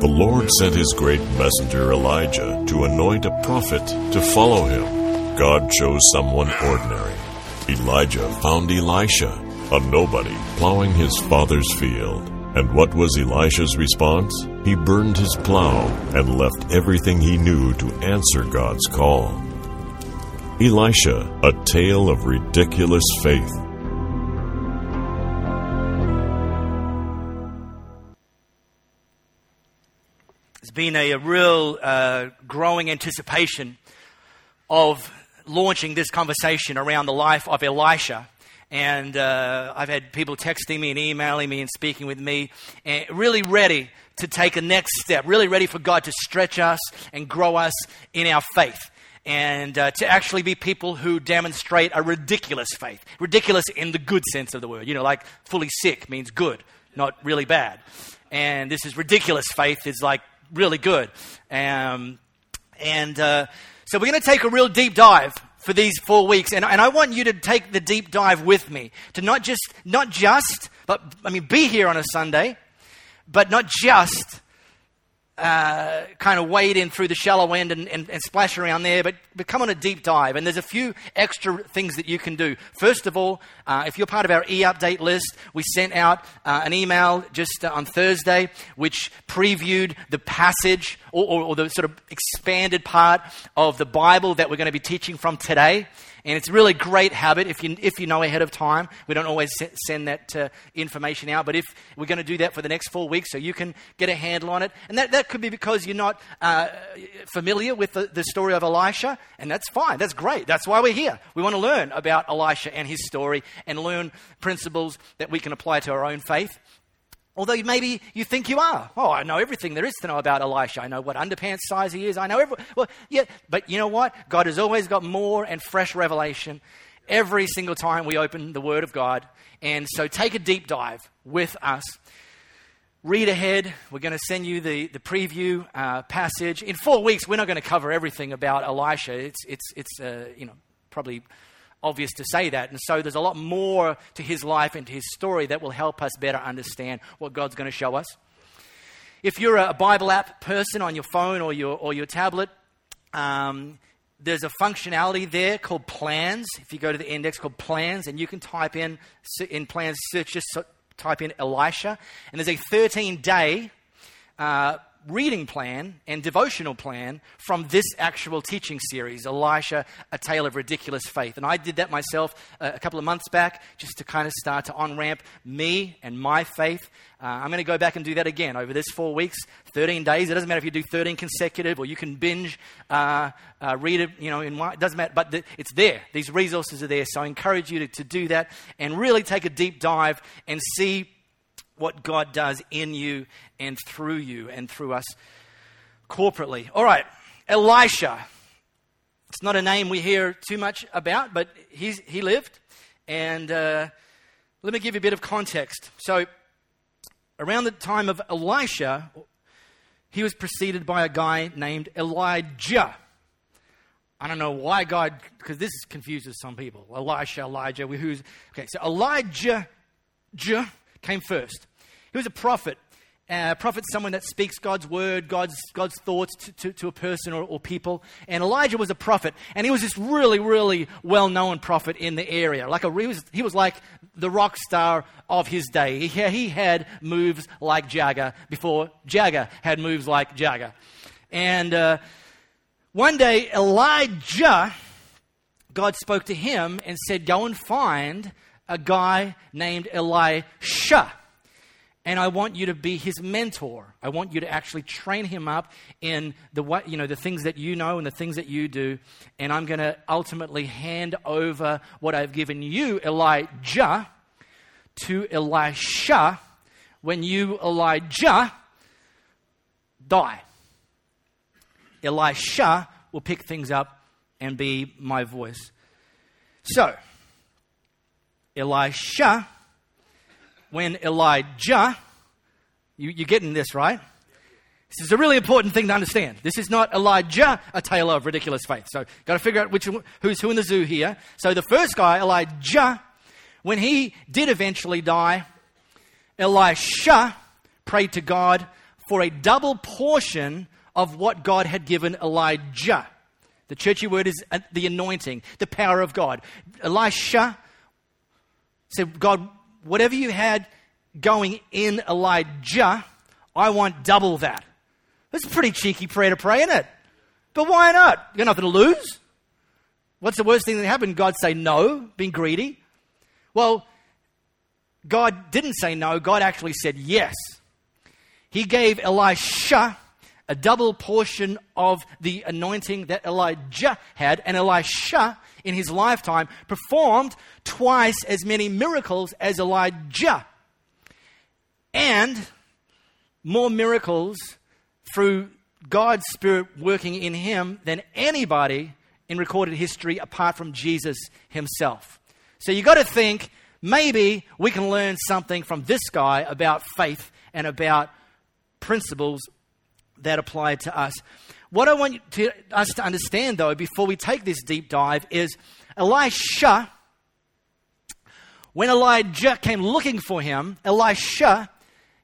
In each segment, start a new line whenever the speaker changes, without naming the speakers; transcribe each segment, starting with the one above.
The Lord sent his great messenger Elijah to anoint a prophet to follow him. God chose someone ordinary. Elijah found Elisha, a nobody, plowing his father's field. And what was Elisha's response? He burned his plow and left everything he knew to answer God's call. Elisha, a tale of ridiculous faith.
Been a, real uh, growing anticipation of launching this conversation around the life of Elisha. And uh, I've had people texting me and emailing me and speaking with me, and really ready to take a next step, really ready for God to stretch us and grow us in our faith. And uh, to actually be people who demonstrate a ridiculous faith. Ridiculous in the good sense of the word. You know, like fully sick means good, not really bad. And this is ridiculous faith, is like really good. Um, and uh, so we're going to take a real deep dive for these four weeks, and, and I want you to take the deep dive with me to not just, not just, but I mean, be here on a Sunday, but not just uh, kind of wade in through the shallow end and, and, and, splash around there, but, but come on a deep dive. And there's a few extra things that you can do. First of all, uh, if you're part of our e update list, we sent out uh, an email just uh, on Thursday which previewed the passage or, or, or the sort of expanded part of the Bible that we're going to be teaching from today. And it's a really great habit if you, if you know ahead of time. We don't always send that uh, information out, but if we're going to do that for the next four weeks so you can get a handle on it. And that, that could be because you're not uh, familiar with the, the story of Elisha, and that's fine. That's great. That's why we're here. We want to learn about Elisha and his story and learn principles that we can apply to our own faith. Although maybe you think you are. Oh, I know everything there is to know about Elisha. I know what underpants size he is. I know every. Well, yeah, but you know what? God has always got more and fresh revelation every single time we open the Word of God. And so take a deep dive with us. Read ahead. We're going to send you the, the preview uh, passage. In four weeks, we're not going to cover everything about Elisha. It's, it's, it's uh, you know, probably obvious to say that. And so there's a lot more to his life and to his story that will help us better understand what God's going to show us. If you're a Bible app person on your phone or your, or your tablet, um, there's a functionality there called plans. If you go to the index called plans, and you can type in in plans search, just type in Elisha, and there's a 13 day uh, reading plan and devotional plan from this actual teaching series, Elisha, A Tale of Ridiculous Faith. And I did that myself uh, a couple of months back just to kind of start to on ramp me and my faith. Uh, I'm going to go back and do that again over this four weeks, 13 days. It doesn't matter if you do 13 consecutive or you can binge, uh, uh, read it, you know, in one, it doesn't matter, but the, it's there. These resources are there. So I encourage you to, to do that and really take a deep dive and see what God does in you and through you and through us corporately. All right, Elisha. It's not a name we hear too much about, but he's, he lived. And uh, let me give you a bit of context. So, around the time of Elisha, he was preceded by a guy named Elijah. I don't know why God, because this confuses some people. Elisha, Elijah, who's okay? So Elijah came first. He was a prophet. Uh, prophet someone that speaks God's word, God's, God's thoughts to, to, to a person or, or, people. And Elijah was a prophet, and he was this really, really well known prophet in the area. Like a, he, was, he was like the rock star of his day. He, he had moves like Jagger before Jagger had moves like Jagger. And uh, one day, Elijah, God spoke to him and said, Go and find a guy named Elisha and I want you to be his mentor. I want you to actually train him up in the what you know the things that you know and the things that you do. And I'm going to ultimately hand over what I've given you, Elijah, to Elisha when you, Elijah, die. Elisha will pick things up and be my voice. So, Elisha when Elijah, you, you're getting this, right? This is a really important thing to understand. This is not Elijah, a tale of ridiculous faith. So, got to figure out which who's who in the zoo here. So, the first guy, Elijah, when he did eventually die, Elisha prayed to God for a double portion of what God had given Elijah. The churchy word is uh, the anointing, the power of God. Elisha said, God, whatever you had going in Elijah, I want double that. That's a pretty cheeky prayer to pray, isn't it? But why not? You got nothing to lose. What's the worst thing that happened? God say no, being greedy. Well, God didn't say no, God actually said yes. He gave Elisha a double portion of the anointing that Elijah had, and Elisha, in his lifetime, performed twice as many miracles as Elijah. And more miracles through God's Spirit working in him than anybody in recorded history apart from Jesus himself. So you've got to think maybe we can learn something from this guy about faith and about principles that apply to us. What I want to, us to understand, though, before we take this deep dive, is Elisha, when Elijah came looking for him, Elisha,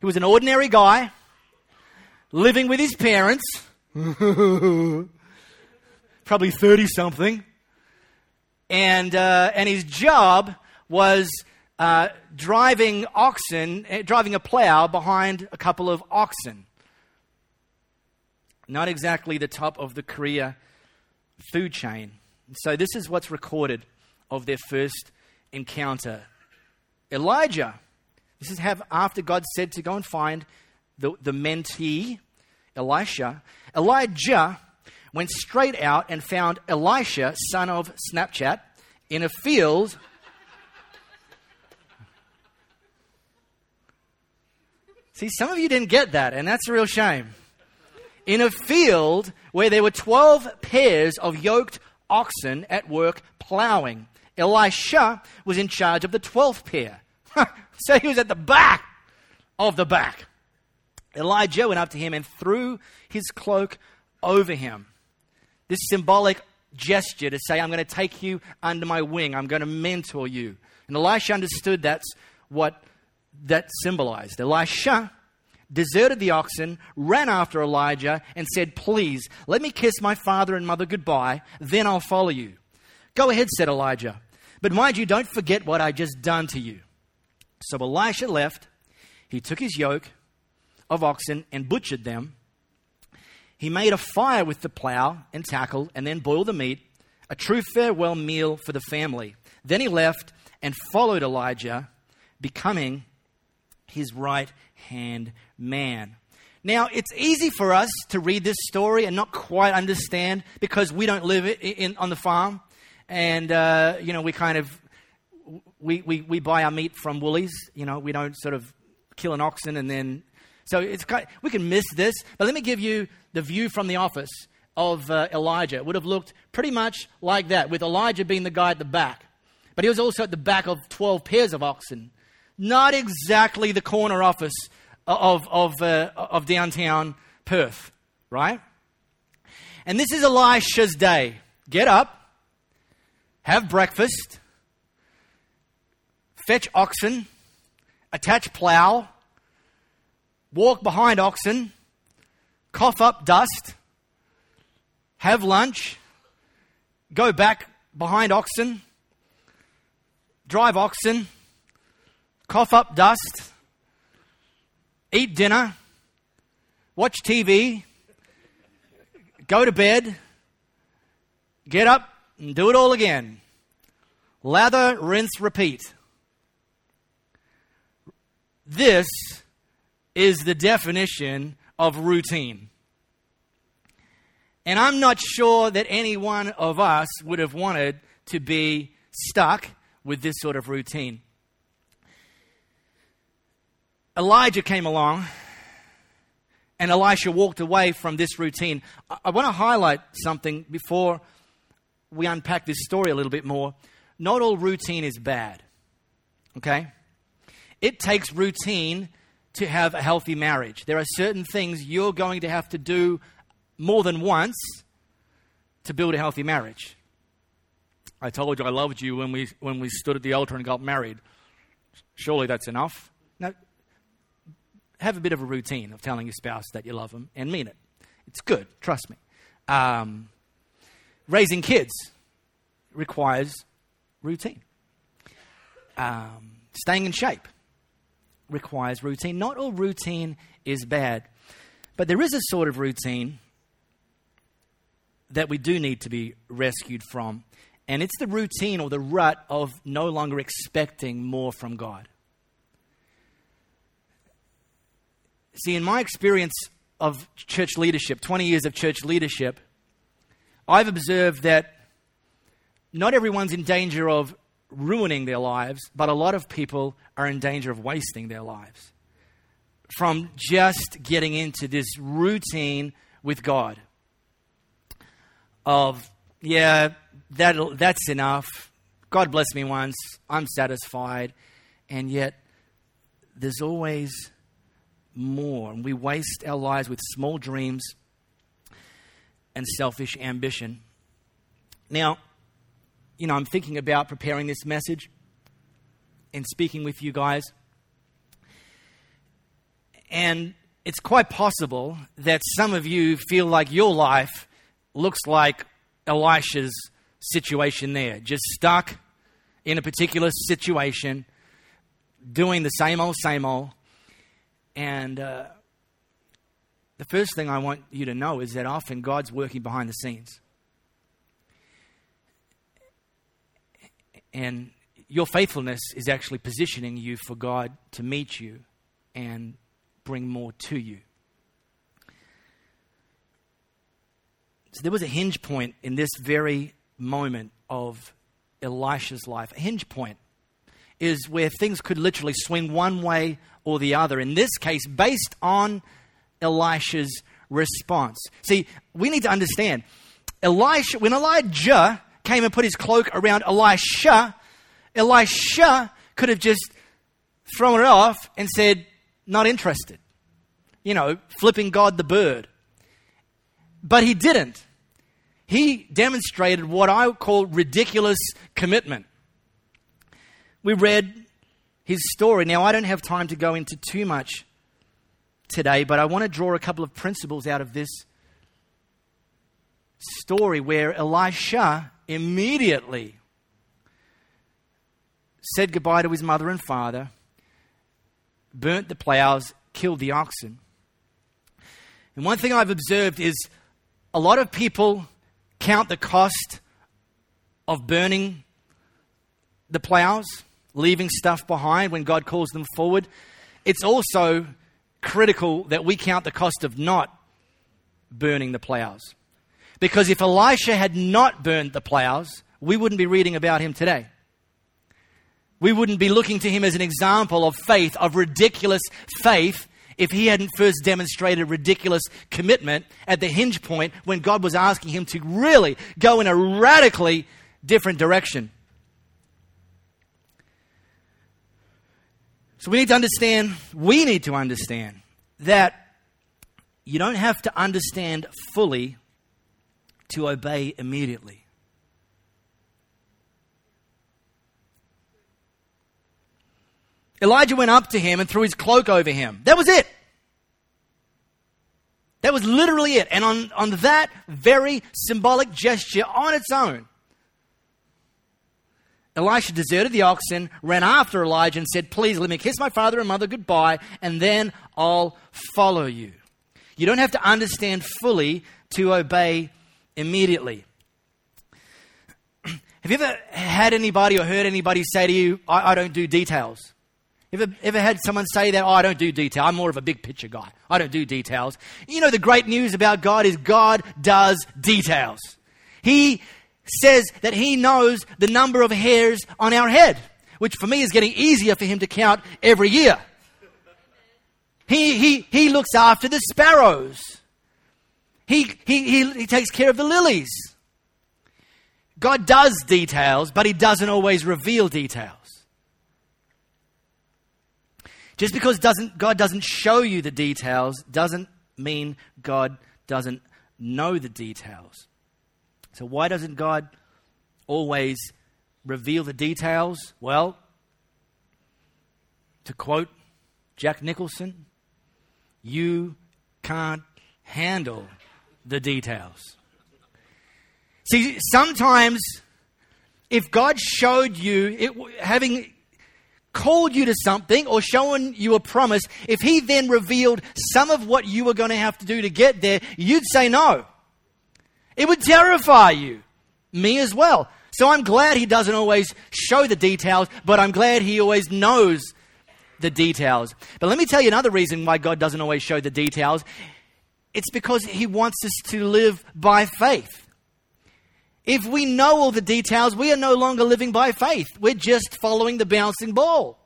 he was an ordinary guy living with his parents, probably 30 something, and, uh, and his job was uh, driving oxen, uh, driving a plow behind a couple of oxen. Not exactly the top of the career food chain. So, this is what's recorded of their first encounter. Elijah, this is have, after God said to go and find the, the mentee, Elisha. Elijah went straight out and found Elisha, son of Snapchat, in a field. See, some of you didn't get that, and that's a real shame in a field where there were 12 pairs of yoked oxen at work plowing. Elisha was in charge of the 12th pair. so he was at the back of the back. Elijah went up to him and threw his cloak over him. This symbolic gesture to say, I'm going to take you under my wing, I'm going to mentor you. And Elisha understood that's what that symbolized. Elisha deserted the oxen, ran after Elijah, and said, Please, let me kiss my father and mother goodbye, then I'll follow you. Go ahead, said Elijah. But mind you, don't forget what I just done to you. So Elisha left. He took his yoke of oxen and butchered them. He made a fire with the plow and tackle and then boiled the meat, a true farewell meal for the family. Then he left and followed Elijah, becoming his right hand man. Now, it's easy for us to read this story and not quite understand because we don't live in, in on the farm. And, uh, you know, we kind of, we, we, we buy our meat from Woolies. You know, we don't sort of kill an oxen and then, so it's kind of, we can miss this. But let me give you the view from the office of uh, Elijah. It would have looked pretty much like that, with Elijah being the guy at the back. But he was also at the back of 12 pairs of oxen. Not exactly the corner office of, of, uh, of downtown Perth, right? And this is Elisha's day. Get up, have breakfast, fetch oxen, attach plow, walk behind oxen, cough up dust, have lunch, go back behind oxen, drive oxen, cough up dust, eat dinner, watch TV, go to bed, get up and do it all again. Lather, rinse, repeat. This is the definition of routine. And I'm not sure that any one of us would have wanted to be stuck with this sort of routine. Elijah came along and Elisha walked away from this routine. I, I want to highlight something before we unpack this story a little bit more. Not all routine is bad, okay? It takes routine to have a healthy marriage. There are certain things you're going to have to do more than once to build a healthy marriage. I told you I loved you when we, when we stood at the altar and got married. Surely that's enough. Have a bit of a routine of telling your spouse that you love them and mean it. It's good, trust me. Um, raising kids requires routine. Um, staying in shape requires routine. Not all routine is bad, but there is a sort of routine that we do need to be rescued from, and it's the routine or the rut of no longer expecting more from God. See, in my experience of church leadership, 20 years of church leadership, I've observed that not everyone's in danger of ruining their lives, but a lot of people are in danger of wasting their lives from just getting into this routine with God of, yeah, that that's enough. God bless me once. I'm satisfied. And yet, there's always more. And we waste our lives with small dreams and selfish ambition. Now, you know, I'm thinking about preparing this message and speaking with you guys. And it's quite possible that some of you feel like your life looks like Elisha's situation there, just stuck in a particular situation, doing the same old, same old. And uh, the first thing I want you to know is that often God's working behind the scenes. And your faithfulness is actually positioning you for God to meet you and bring more to you. So there was a hinge point in this very moment of Elisha's life. A hinge point is where things could literally swing one way or the other. In this case, based on Elisha's response. See, we need to understand Elisha, when Elijah came and put his cloak around Elisha, Elisha could have just thrown it off and said, Not interested. You know, flipping God the bird. But he didn't. He demonstrated what I call ridiculous commitment. We read his story. Now, I don't have time to go into too much today, but I want to draw a couple of principles out of this story where Elisha immediately said goodbye to his mother and father, burnt the plows, killed the oxen. And one thing I've observed is a lot of people count the cost of burning the plows leaving stuff behind when God calls them forward. It's also critical that we count the cost of not burning the plows. Because if Elisha had not burned the plows, we wouldn't be reading about him today. We wouldn't be looking to him as an example of faith, of ridiculous faith, if he hadn't first demonstrated ridiculous commitment at the hinge point when God was asking him to really go in a radically different direction. So we need to understand, we need to understand that you don't have to understand fully to obey immediately. Elijah went up to him and threw his cloak over him. That was it. That was literally it. And on, on that very symbolic gesture on its own, Elisha deserted the oxen, ran after Elijah, and said, Please let me kiss my father and mother goodbye, and then I'll follow you. You don't have to understand fully to obey immediately. have you ever had anybody or heard anybody say to you, I, I don't do details? Ever, ever had someone say that? Oh, I don't do detail. I'm more of a big picture guy. I don't do details. You know, the great news about God is God does details. He says that he knows the number of hairs on our head, which for me is getting easier for him to count every year. He, he, he looks after the sparrows. He, he, he, he takes care of the lilies. God does details, but he doesn't always reveal details. Just because doesn't, God doesn't show you the details doesn't mean God doesn't know the details. So, why doesn't God always reveal the details? Well, to quote Jack Nicholson, you can't handle the details. See, sometimes if God showed you, it, having called you to something or shown you a promise, if He then revealed some of what you were going to have to do to get there, you'd say no. It would terrify you. Me as well. So I'm glad He doesn't always show the details, but I'm glad He always knows the details. But let me tell you another reason why God doesn't always show the details. It's because He wants us to live by faith. If we know all the details, we are no longer living by faith. We're just following the bouncing ball.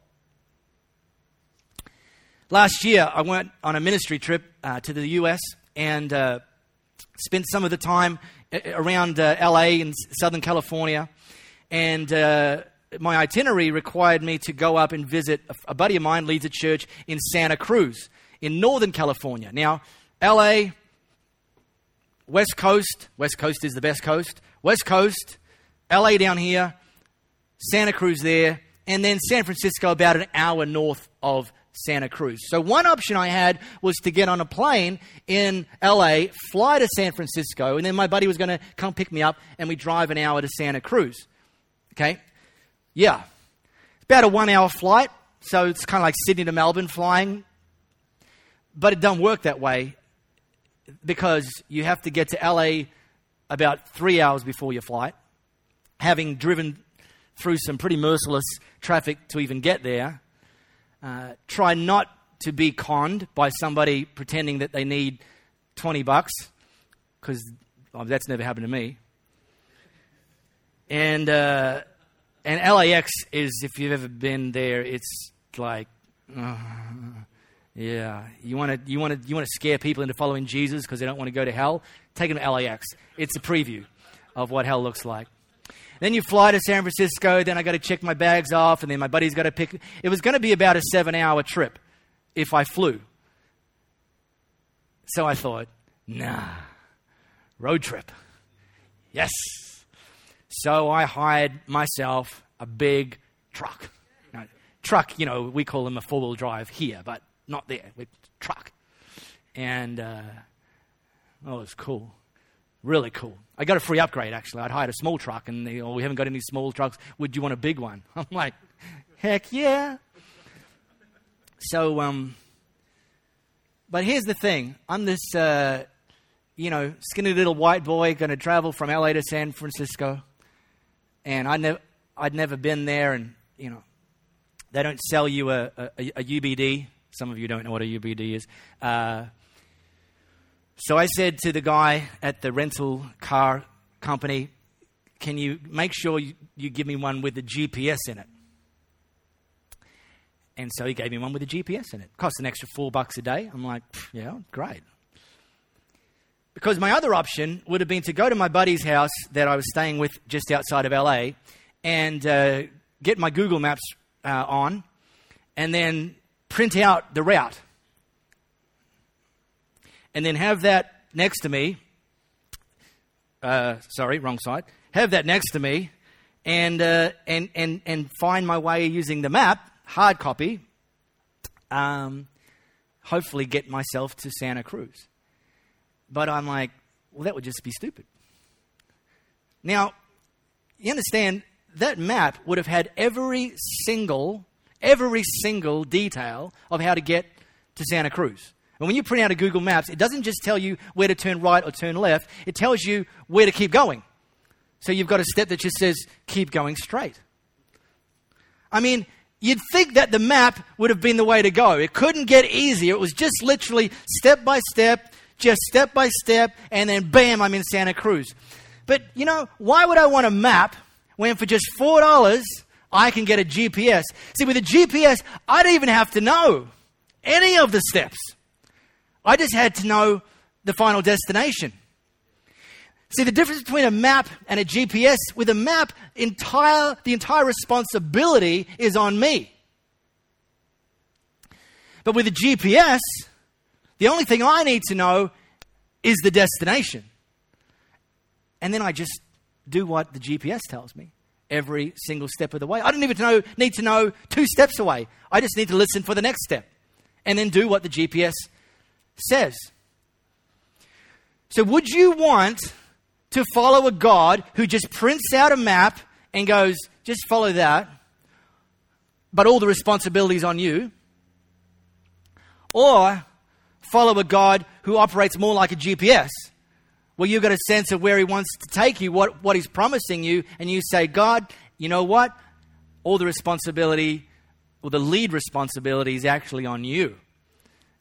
Last year, I went on a ministry trip uh, to the US and uh, spent some of the time uh, around uh, LA in Southern California. And uh, my itinerary required me to go up and visit a, a buddy of mine leads a church in Santa Cruz in Northern California. Now, LA, West Coast, West Coast is the best coast. West Coast, LA down here, Santa Cruz there, and then San Francisco about an hour north of Santa Cruz. So one option I had was to get on a plane in LA, fly to San Francisco, and then my buddy was going to come pick me up and we drive an hour to Santa Cruz. Okay? Yeah. About a one hour flight, so it's kind of like Sydney to Melbourne flying. But it doesn't work that way because you have to get to LA about three hours before your flight, having driven through some pretty merciless traffic to even get there. Uh, try not to be conned by somebody pretending that they need 20 bucks, because oh, that's never happened to me. And, uh, and LAX is, if you've ever been there, it's like, uh, yeah, you want to you want to you want to scare people into following Jesus because they don't want to go to hell. Take them to LAX. It's a preview of what hell looks like. Then you fly to San Francisco. Then I got to check my bags off, and then my buddy's got to pick. It was going to be about a seven-hour trip if I flew. So I thought, nah, road trip. Yes. So I hired myself a big truck. Now, truck, you know, we call them a four-wheel drive here, but not there, with truck. And uh, oh, it's cool. Really cool. I got a free upgrade, actually. I'd hired a small truck, and they, oh, we haven't got any small trucks. Would you want a big one? I'm like, heck yeah. So, um, but here's the thing I'm this, uh, you know, skinny little white boy going to travel from LA to San Francisco. And I nev- I'd never been there, and, you know, they don't sell you a, a, a UBD some of you don't know what a UBD is. Uh, so I said to the guy at the rental car company, Can you make sure you, you give me one with a GPS in it? And so he gave me one with a GPS in it. Cost an extra four bucks a day. I'm like, yeah, great. Because my other option would have been to go to my buddy's house that I was staying with just outside of LA and uh, get my Google Maps uh, on and then print out the route and then have that next to me. Uh, sorry, wrong side. Have that next to me and, uh, and, and, and find my way using the map, hard copy, um, hopefully get myself to Santa Cruz. But I'm like, well, that would just be stupid. Now, you understand, that map would have had every single every single detail of how to get to Santa Cruz. And when you print out a Google Maps, it doesn't just tell you where to turn right or turn left, it tells you where to keep going. So you've got a step that just says, keep going straight. I mean, you'd think that the map would have been the way to go. It couldn't get easier. It was just literally step by step, just step by step, and then bam, I'm in Santa Cruz. But, you know, why would I want a map when for just $4 I can get a GPS. See, with a GPS, I don't even have to know any of the steps. I just had to know the final destination. See, the difference between a map and a GPS, with a map, entire, the entire responsibility is on me. But with a GPS, the only thing I need to know is the destination. And then I just do what the GPS tells me every single step of the way. I don't even know, need to know two steps away. I just need to listen for the next step and then do what the GPS says. So, would you want to follow a God who just prints out a map and goes, just follow that, but all the responsibilities on you? Or follow a God who operates more like a GPS, where you've got a sense of where He wants to take you, what, what He's promising you, and you say, God, you know what? All the responsibility, or the lead responsibility, is actually on you.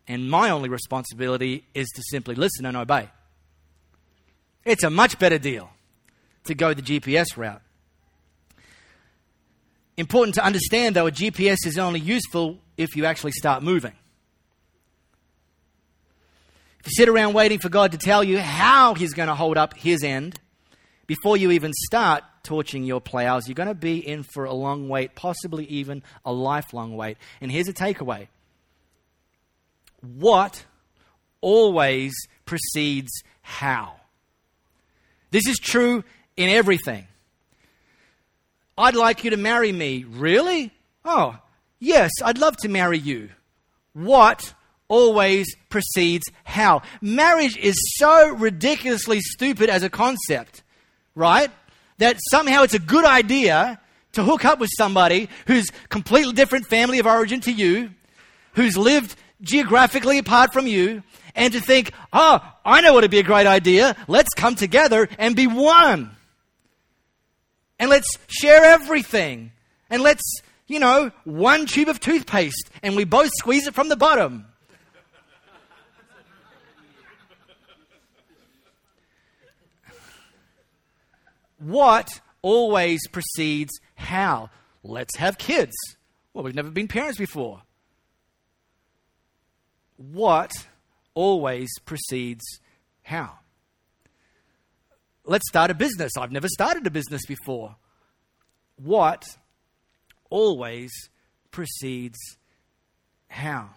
And my only responsibility is to simply listen and obey. It's a much better deal to go the GPS route. Important to understand, though, a GPS is only useful if you actually start moving. If you sit around waiting for God to tell you how He's going to hold up His end before you even start torching your plows, you're going to be in for a long wait, possibly even a lifelong wait. And here's a takeaway what always precedes how. This is true in everything. I'd like you to marry me. Really? Oh, yes, I'd love to marry you. What always precedes how? Marriage is so ridiculously stupid as a concept, right? That somehow it's a good idea to hook up with somebody who's completely different family of origin to you, who's lived geographically apart from you, and to think, oh, I know what would be a great idea. Let's come together and be one. And let's share everything. And let's, you know, one tube of toothpaste and we both squeeze it from the bottom. what always precedes how? Let's have kids. Well, we've never been parents before. What always precedes how? Let's start a business. I've never started a business before. What always precedes how?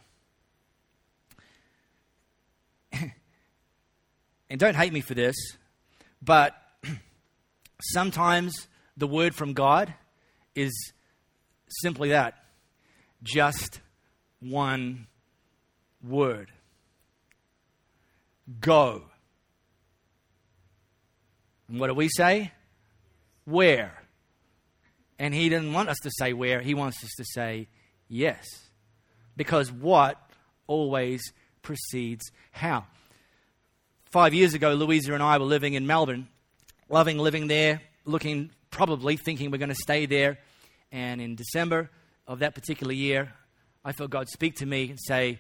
and don't hate me for this, but sometimes the word from God is simply that just one word go. And what do we say? Where? And he didn't want us to say where, he wants us to say yes. Because what always precedes how. Five years ago, Louisa and I were living in Melbourne, loving living there, looking, probably thinking we're going to stay there. And in December of that particular year, I felt God speak to me and say,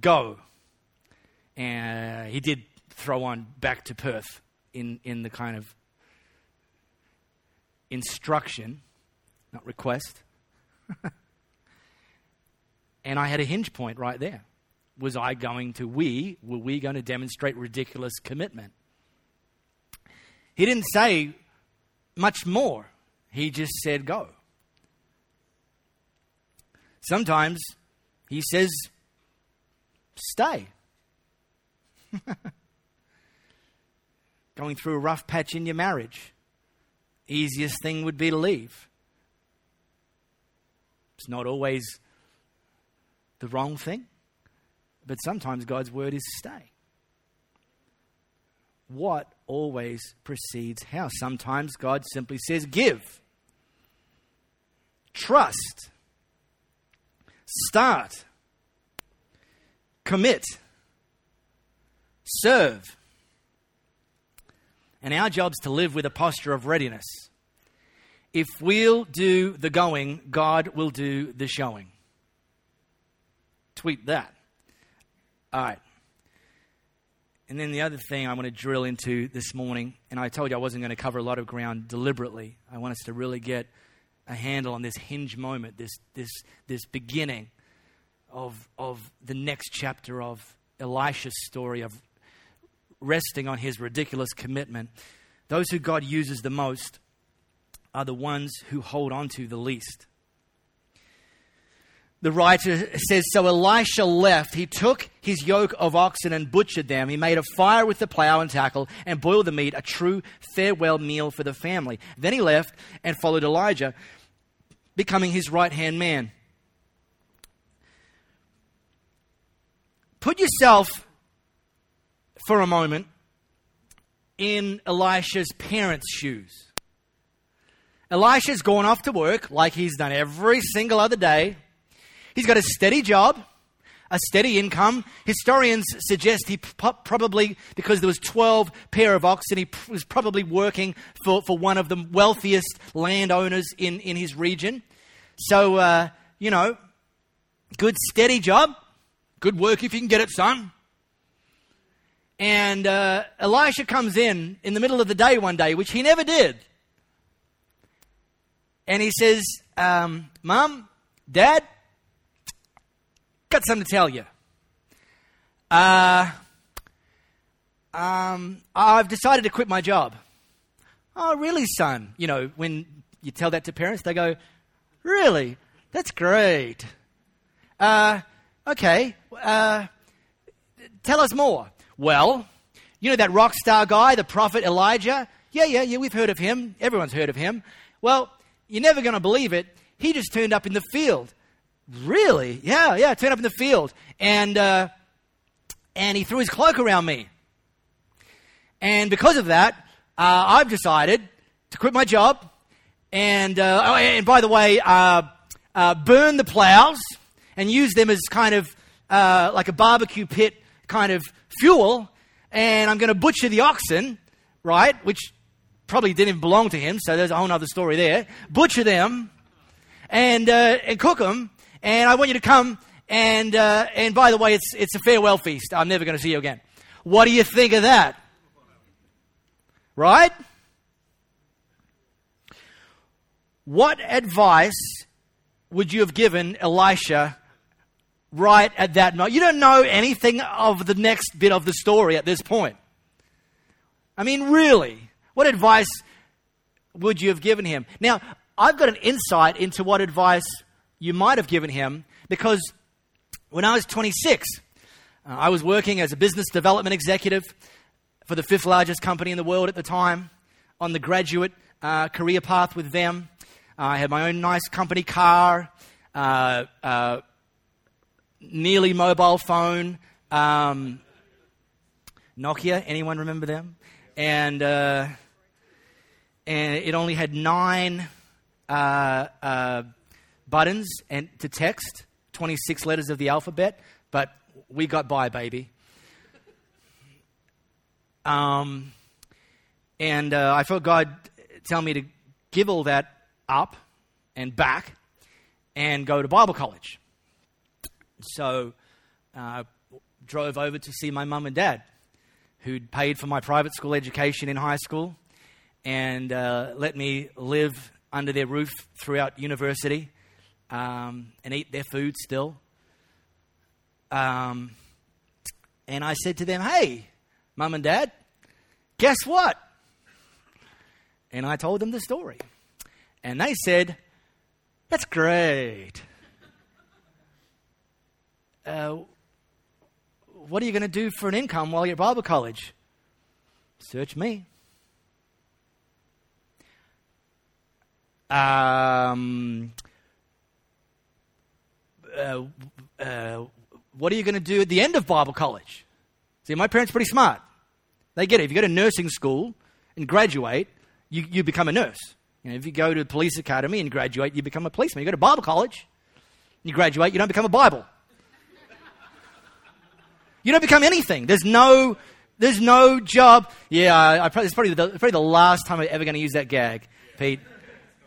Go. And he did throw on back to Perth in, in the kind of instruction, not request. and I had a hinge point right there. Was I going to, we, were we going to demonstrate ridiculous commitment? He didn't say much more. He just said, go. Sometimes he says, stay. Going through a rough patch in your marriage. Easiest thing would be to leave. It's not always the wrong thing, but sometimes God's word is stay. What always precedes how? Sometimes God simply says give, trust, start, commit serve. And our job's to live with a posture of readiness. If we'll do the going, God will do the showing. Tweet that. All right. And then the other thing I want to drill into this morning, and I told you I wasn't going to cover a lot of ground deliberately. I want us to really get a handle on this hinge moment, this, this, this beginning of, of the next chapter of Elisha's story of resting on his ridiculous commitment, those who God uses the most are the ones who hold on to the least. The writer says So Elisha left. He took his yoke of oxen and butchered them. He made a fire with the plow and tackle and boiled the meat, a true farewell meal for the family. Then he left and followed Elijah, becoming his right hand man. Put yourself for a moment in Elisha's parents' shoes. Elisha's gone off to work like he's done every single other day. He's got a steady job, a steady income. Historians suggest he probably, because there was 12 pair of oxen, he was probably working for, for one of the wealthiest landowners in, in his region. So, uh, you know, good steady job. Good work if you can get it, son. And uh, Elisha comes in in the middle of the day one day, which he never did. And he says, um, Mom, Dad, got something to tell you. Uh, um, I've decided to quit my job. Oh, really, son? You know, when you tell that to parents, they go, Really? That's great. Uh, okay. Uh, tell us more. Well, you know that rock star guy, the prophet Elijah? Yeah, yeah, yeah, we've heard of him. Everyone's heard of him. Well, you're never going to believe it. He just turned up in the field. Really? Yeah, yeah, turned up in the field. And, uh, and he threw his cloak around me. And because of that, uh, I've decided to quit my job. And, uh, oh, and by the way, uh, uh, burn the plows and use them as kind of uh, like a barbecue pit kind of fuel, and I'm going to butcher the oxen, right? Which probably didn't even belong to him, so there's a whole other story there. Butcher them and, uh, and cook them, and I want you to come. And, uh, and by the way, it's, it's a farewell feast. I'm never going to see you again. What do you think of that? Right? What advice would you have given Elisha right at that moment. You don't know anything of the next bit of the story at this point. I mean, really, what advice would you have given him? Now, I've got an insight into what advice you might have given him because when I was 26, uh, I was working as a business development executive for the fifth largest company in the world at the time on the graduate uh, career path with them. Uh, I had my own nice company car. Uh, uh nearly mobile phone, um, Nokia. Anyone remember them? And uh, and it only had nine uh, uh, buttons and to text, twenty six letters of the alphabet. But we got by, baby. Um, and uh, I felt God tell me to give all that up and back and go to Bible college. So uh, drove over to see my mum and dad, who'd paid for my private school education in high school and uh, let me live under their roof throughout university um, and eat their food still. Um, and I said to them, Hey, mum and dad, guess what? And I told them the story. And they said, That's great uh, what are you going to do for an income while you're at Bible college? Search me. Um, uh, uh, what are you going to do at the end of Bible college? See, my parents are pretty smart. They get it. If you go to nursing school and graduate, you, you become a nurse. You know, if you go to police academy and graduate, you become a policeman. You go to Bible college, you graduate, you don't become a Bible. You don't become anything. There's no, there's no job. Yeah, I, I, it's probably the, probably the last time I'm ever going to use that gag, Pete.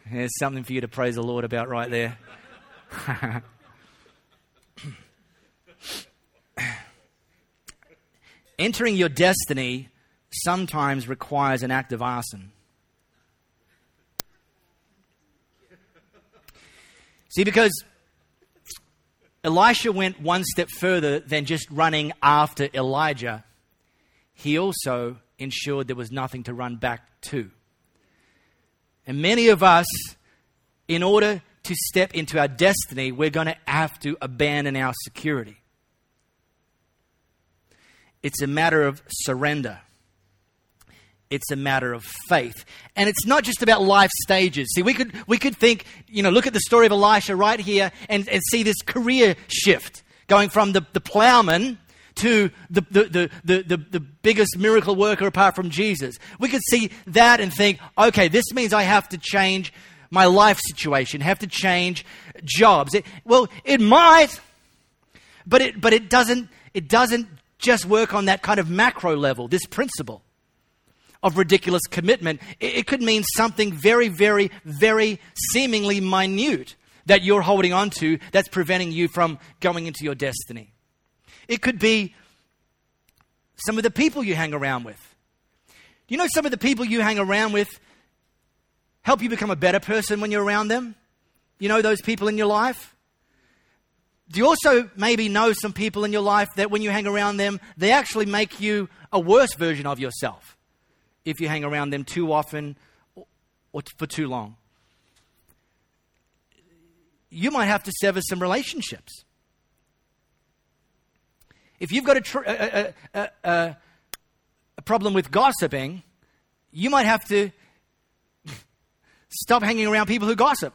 There's something for you to praise the Lord about right there. Entering your destiny sometimes requires an act of arson. See, because Elisha went one step further than just running after Elijah. He also ensured there was nothing to run back to. And many of us, in order to step into our destiny, we're going to have to abandon our security. It's a matter of surrender. It's a matter of faith. And it's not just about life stages. See, we could, we could think, you know, look at the story of Elisha right here and, and see this career shift going from the, the plowman to the, the, the, the, the, biggest miracle worker apart from Jesus. We could see that and think, okay, this means I have to change my life situation, have to change jobs. It, well, it might, but it, but it doesn't, it doesn't just work on that kind of macro level, this principle of ridiculous commitment. It, could mean something very, very, very seemingly minute that you're holding on to that's preventing you from going into your destiny. It could be some of the people you hang around with. You know, some of the people you hang around with help you become a better person when you're around them? You know those people in your life? Do you also maybe know some people in your life that when you hang around them, they actually make you a worse version of yourself if you hang around them too often or for too long? You might have to sever some relationships. If you've got a, tr- a, a, a, a problem with gossiping, you might have to stop hanging around people who gossip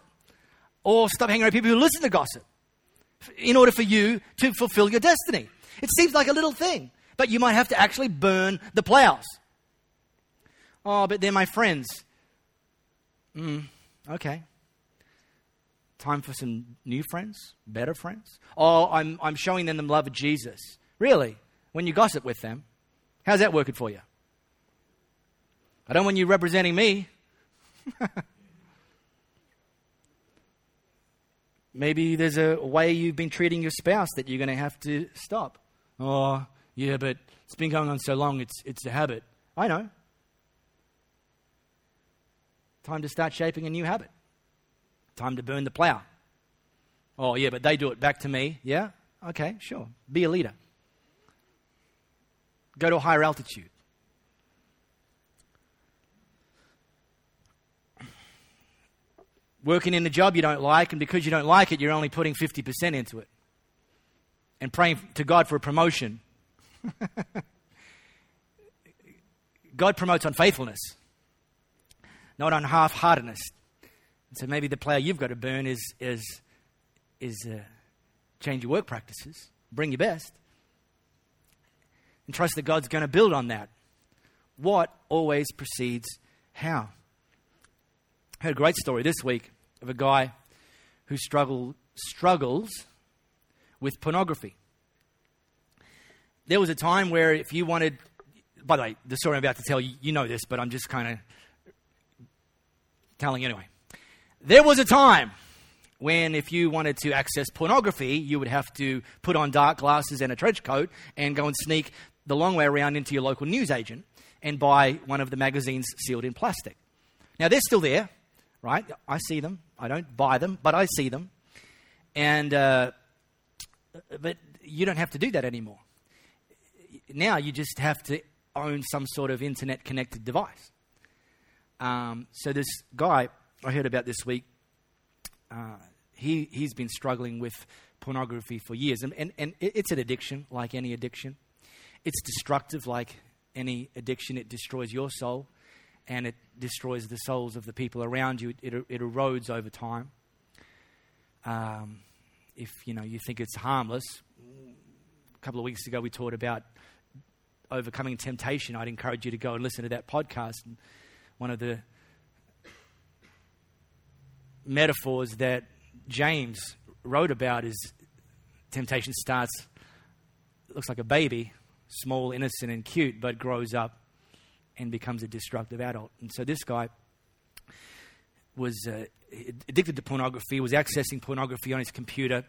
or stop hanging around people who listen to gossip in order for you to fulfill your destiny. It seems like a little thing, but you might have to actually burn the plows. Oh, but they're my friends. Mm, okay. Time for some new friends, better friends. Oh, I'm, I'm showing them the love of Jesus. Really? When you gossip with them? How's that working for you? I don't want you representing me. Maybe there's a way you've been treating your spouse that you're going to have to stop. Oh, yeah, but it's been going on so long, it's, it's a habit. I know. Time to start shaping a new habit. Time to burn the plow. Oh, yeah, but they do it back to me. Yeah? Okay, sure. Be a leader. Go to a higher altitude. working in a job you don't like, and because you don't like it, you're only putting 50% into it and praying to God for a promotion. God promotes on faithfulness, not on half heartedness. So maybe the player you've got to burn is, is, is uh, change your work practices, bring your best, and trust that God's going to build on that. What always precedes how? I heard a great story this week of a guy who struggle, struggles with pornography. There was a time where if you wanted, by the way, the story I'm about to tell you, you know this, but I'm just kind of telling anyway. There was a time when if you wanted to access pornography, you would have to put on dark glasses and a trench coat and go and sneak the long way around into your local newsagent and buy one of the magazines sealed in plastic. Now, they're still there, right? I see them. I don't buy them, but I see them. And, uh, but you don't have to do that anymore. Now you just have to own some sort of internet connected device. Um, so this guy I heard about this week, uh, he, he's been struggling with pornography for years. And, and, and it's an addiction, like any addiction. It's destructive, like any addiction. It destroys your soul and it destroys the souls of the people around you. It, it, it erodes over time. Um, if you know you think it's harmless, a couple of weeks ago we talked about overcoming temptation. I'd encourage you to go and listen to that podcast. And one of the metaphors that James wrote about is temptation starts looks like a baby, small, innocent, and cute, but grows up and becomes a destructive adult. And so this guy was uh, addicted to pornography, was accessing pornography on his computer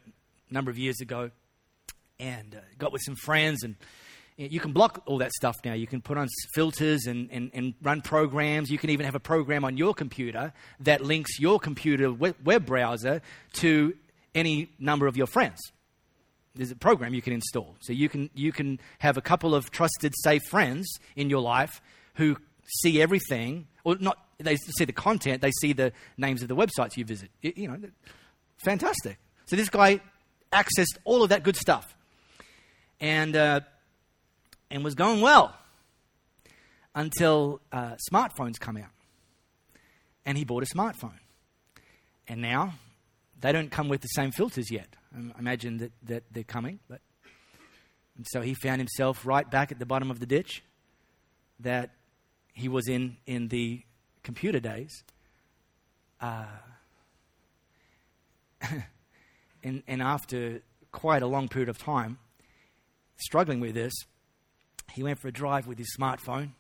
a number of years ago, and uh, got with some friends. And you can block all that stuff now. You can put on filters and, and, and run programs. You can even have a program on your computer that links your computer web browser to any number of your friends there's a program you can install. So you can, you can have a couple of trusted, safe friends in your life who see everything, or not, they see the content, they see the names of the websites you visit. You know, fantastic. So this guy accessed all of that good stuff and, uh, and was going well until uh, smartphones come out. And he bought a smartphone. And now they don't come with the same filters yet. I imagine that, that they're coming, but And so he found himself right back at the bottom of the ditch that he was in in the computer days. Uh, and, and after quite a long period of time, struggling with this, he went for a drive with his smartphone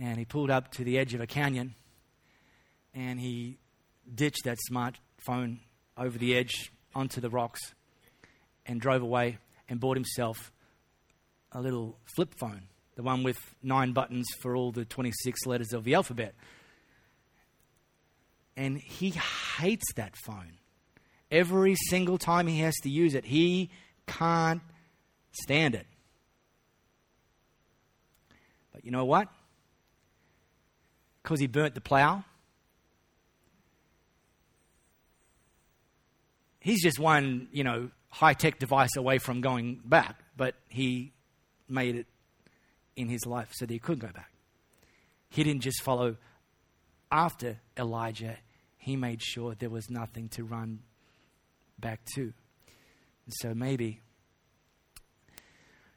and he pulled up to the edge of a canyon and he ditched that smartphone over the edge onto the rocks and drove away and bought himself a little flip phone, the one with nine buttons for all the 26 letters of the alphabet. And he hates that phone. Every single time he has to use it, he can't stand it. But you know what? Because he burnt the plow, he's just one, you know, high tech device away from going back, but he made it in his life so that he could go back. He didn't just follow after Elijah, he made sure there was nothing to run back to. And so maybe,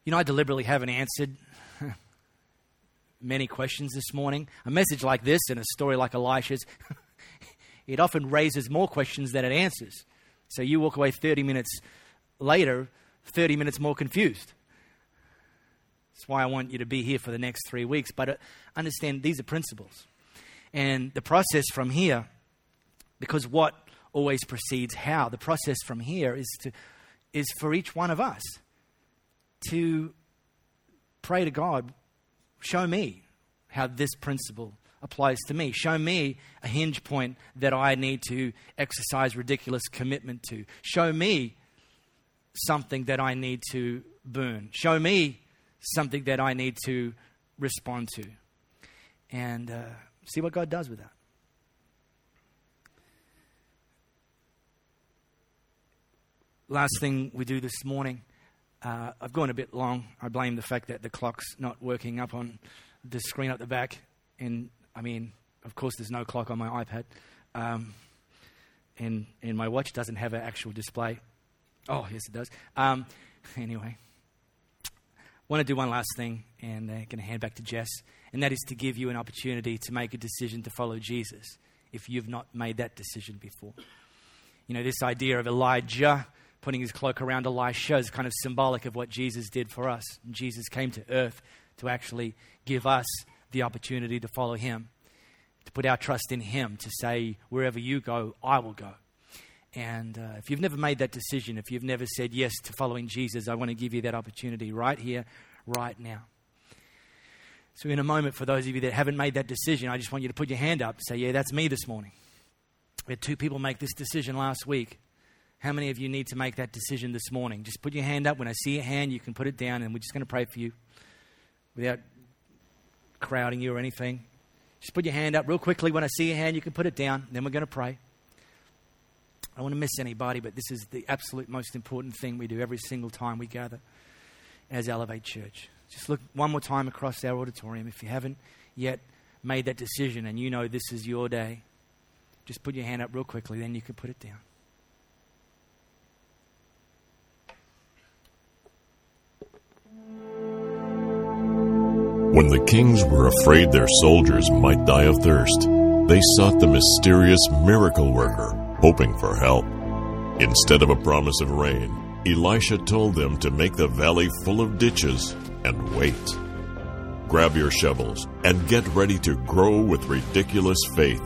you know, I deliberately haven't answered many questions this morning. A message like this and a story like Elisha's, it often raises more questions than it answers. So you walk away 30 minutes later, 30 minutes more confused. That's why I want you to be here for the next three weeks. But uh, understand these are principles. And the process from here, because what always precedes how, the process from here is, to, is for each one of us to pray to God, show me how this principle applies to me. Show me a hinge point that I need to exercise ridiculous commitment to. Show me something that I need to burn. Show me something that I need to respond to. And uh, see what God does with that. Last thing we do this morning, uh, I've gone a bit long. I blame the fact that the clock's not working up on the screen at the back. And I mean, of course, there's no clock on my iPad. Um, and, and my watch doesn't have an actual display. Oh, yes, it does. Um, anyway, want to do one last thing, and I'm uh, going to hand back to Jess, and that is to give you an opportunity to make a decision to follow Jesus if you've not made that decision before. You know, this idea of Elijah putting his cloak around Elisha is kind of symbolic of what Jesus did for us. Jesus came to earth to actually give us the opportunity to follow him, to put our trust in him, to say, wherever you go, I will go. And uh, if you've never made that decision, if you've never said yes to following Jesus, I want to give you that opportunity right here, right now. So, in a moment, for those of you that haven't made that decision, I just want you to put your hand up. And say, Yeah, that's me this morning. We had two people make this decision last week. How many of you need to make that decision this morning? Just put your hand up. When I see your hand, you can put it down, and we're just going to pray for you without crowding you or anything. Just put your hand up real quickly. When I see your hand, you can put it down. Then we're going to pray. I don't want to miss anybody, but this is the absolute most important thing we do every single time we gather as Elevate Church. Just look one more time across our auditorium. If you haven't yet made that decision and you know this is your day, just put your hand up real quickly, then you can put it down.
When the kings were afraid their soldiers might die of thirst, they sought the mysterious miracle worker, hoping for help. Instead of a promise of rain, Elisha told them to make the valley full of ditches and wait. Grab your shovels and get ready to grow with ridiculous faith